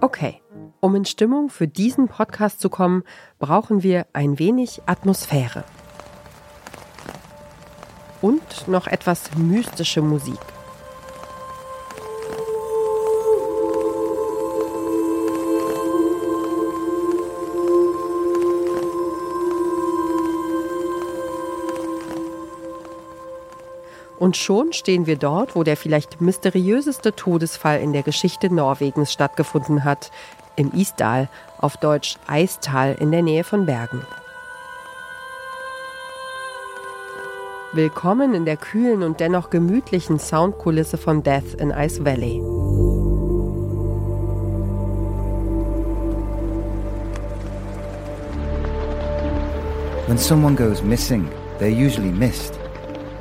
Okay, um in Stimmung für diesen Podcast zu kommen, brauchen wir ein wenig Atmosphäre. Und noch etwas mystische Musik. Und schon stehen wir dort, wo der vielleicht mysteriöseste Todesfall in der Geschichte Norwegens stattgefunden hat, im Isdal, auf Deutsch Eistal in der Nähe von Bergen. Willkommen in der kühlen und dennoch gemütlichen Soundkulisse von Death in Ice Valley. When someone goes missing, they're usually missed.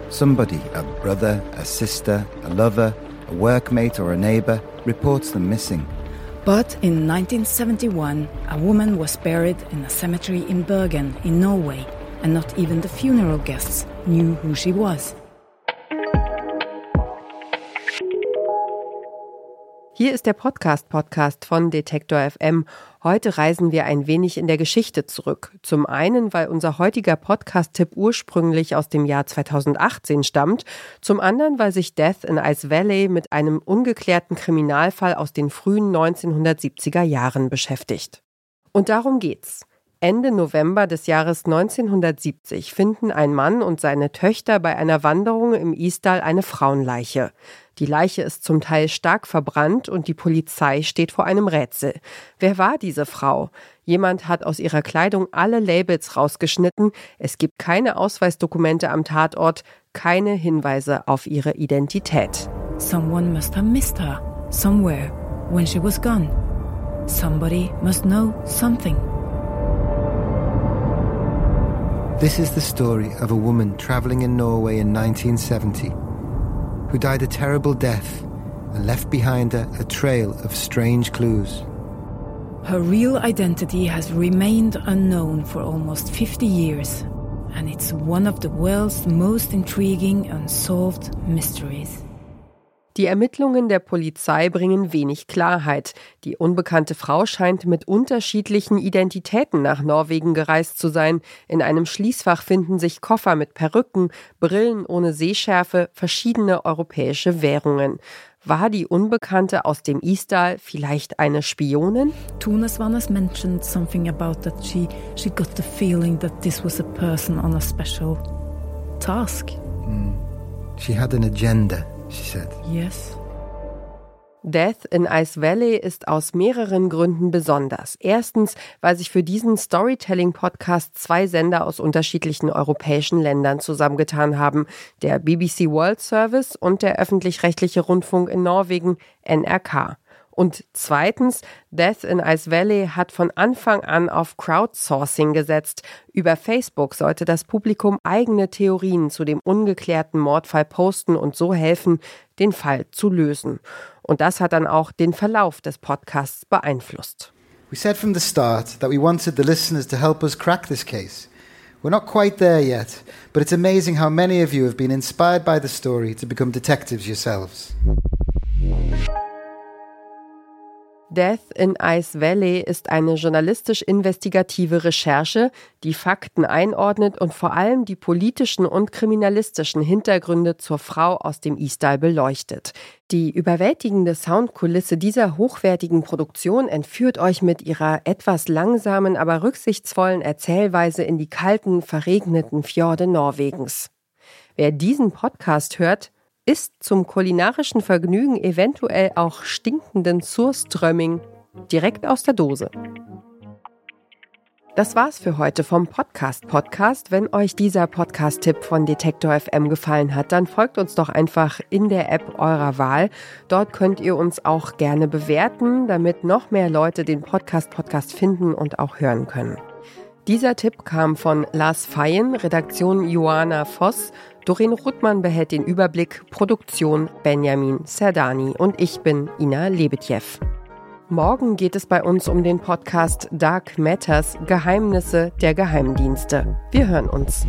Somebody, a brother, a sister, a lover, a workmate, or a neighbor, reports them missing. But in 1971, a woman was buried in a cemetery in Bergen, in Norway, and not even the funeral guests knew who she was. Hier ist der Podcast-Podcast von Detektor FM. Heute reisen wir ein wenig in der Geschichte zurück. Zum einen, weil unser heutiger Podcast-Tipp ursprünglich aus dem Jahr 2018 stammt. Zum anderen, weil sich Death in Ice Valley mit einem ungeklärten Kriminalfall aus den frühen 1970er Jahren beschäftigt. Und darum geht's. Ende November des Jahres 1970 finden ein Mann und seine Töchter bei einer Wanderung im Istal eine Frauenleiche. Die Leiche ist zum Teil stark verbrannt und die Polizei steht vor einem Rätsel. Wer war diese Frau? Jemand hat aus ihrer Kleidung alle Labels rausgeschnitten. Es gibt keine Ausweisdokumente am Tatort, keine Hinweise auf ihre Identität. Someone must have missed her somewhere when she was gone. Somebody must know something. This is the story of a woman traveling in Norway in 1970 who died a terrible death and left behind her a trail of strange clues. Her real identity has remained unknown for almost 50 years, and it's one of the world's most intriguing unsolved mysteries. Die Ermittlungen der Polizei bringen wenig Klarheit. Die unbekannte Frau scheint mit unterschiedlichen Identitäten nach Norwegen gereist zu sein. In einem Schließfach finden sich Koffer mit Perücken, Brillen ohne Sehschärfe, verschiedene europäische Währungen. War die Unbekannte aus dem Istal vielleicht eine Spionin? Tunas Vanas mentioned something about that she she got the feeling that this was a person on a special task. Mm. She had an agenda she said. Yes. Death in Ice Valley ist aus mehreren Gründen besonders. Erstens, weil sich für diesen Storytelling-Podcast zwei Sender aus unterschiedlichen europäischen Ländern zusammengetan haben. Der BBC World Service und der öffentlich-rechtliche Rundfunk in Norwegen, NRK. Und zweitens, Death in Ice Valley hat von Anfang an auf Crowdsourcing gesetzt. Über Facebook sollte das Publikum eigene Theorien zu dem ungeklärten Mordfall posten und so helfen, den Fall zu lösen. Und das hat dann auch den Verlauf des Podcasts beeinflusst. We said from the start that we wanted the listeners to help us crack this case. We're not quite there yet, but it's amazing how many of you have been inspired by the story to become detectives yourselves. Death in Ice Valley ist eine journalistisch-investigative Recherche, die Fakten einordnet und vor allem die politischen und kriminalistischen Hintergründe zur Frau aus dem Istal beleuchtet. Die überwältigende Soundkulisse dieser hochwertigen Produktion entführt euch mit ihrer etwas langsamen, aber rücksichtsvollen Erzählweise in die kalten, verregneten Fjorde Norwegens. Wer diesen Podcast hört, isst zum kulinarischen Vergnügen eventuell auch stinkenden Surströmming direkt aus der Dose. Das war's für heute vom Podcast Podcast. Wenn euch dieser Podcast-Tipp von Detektor FM gefallen hat, dann folgt uns doch einfach in der App eurer Wahl. Dort könnt ihr uns auch gerne bewerten, damit noch mehr Leute den Podcast Podcast finden und auch hören können. Dieser Tipp kam von Lars Feyen, Redaktion Joana Voss. Doreen Ruttmann behält den Überblick, Produktion Benjamin Serdani und ich bin Ina Lebetjew. Morgen geht es bei uns um den Podcast Dark Matters Geheimnisse der Geheimdienste. Wir hören uns.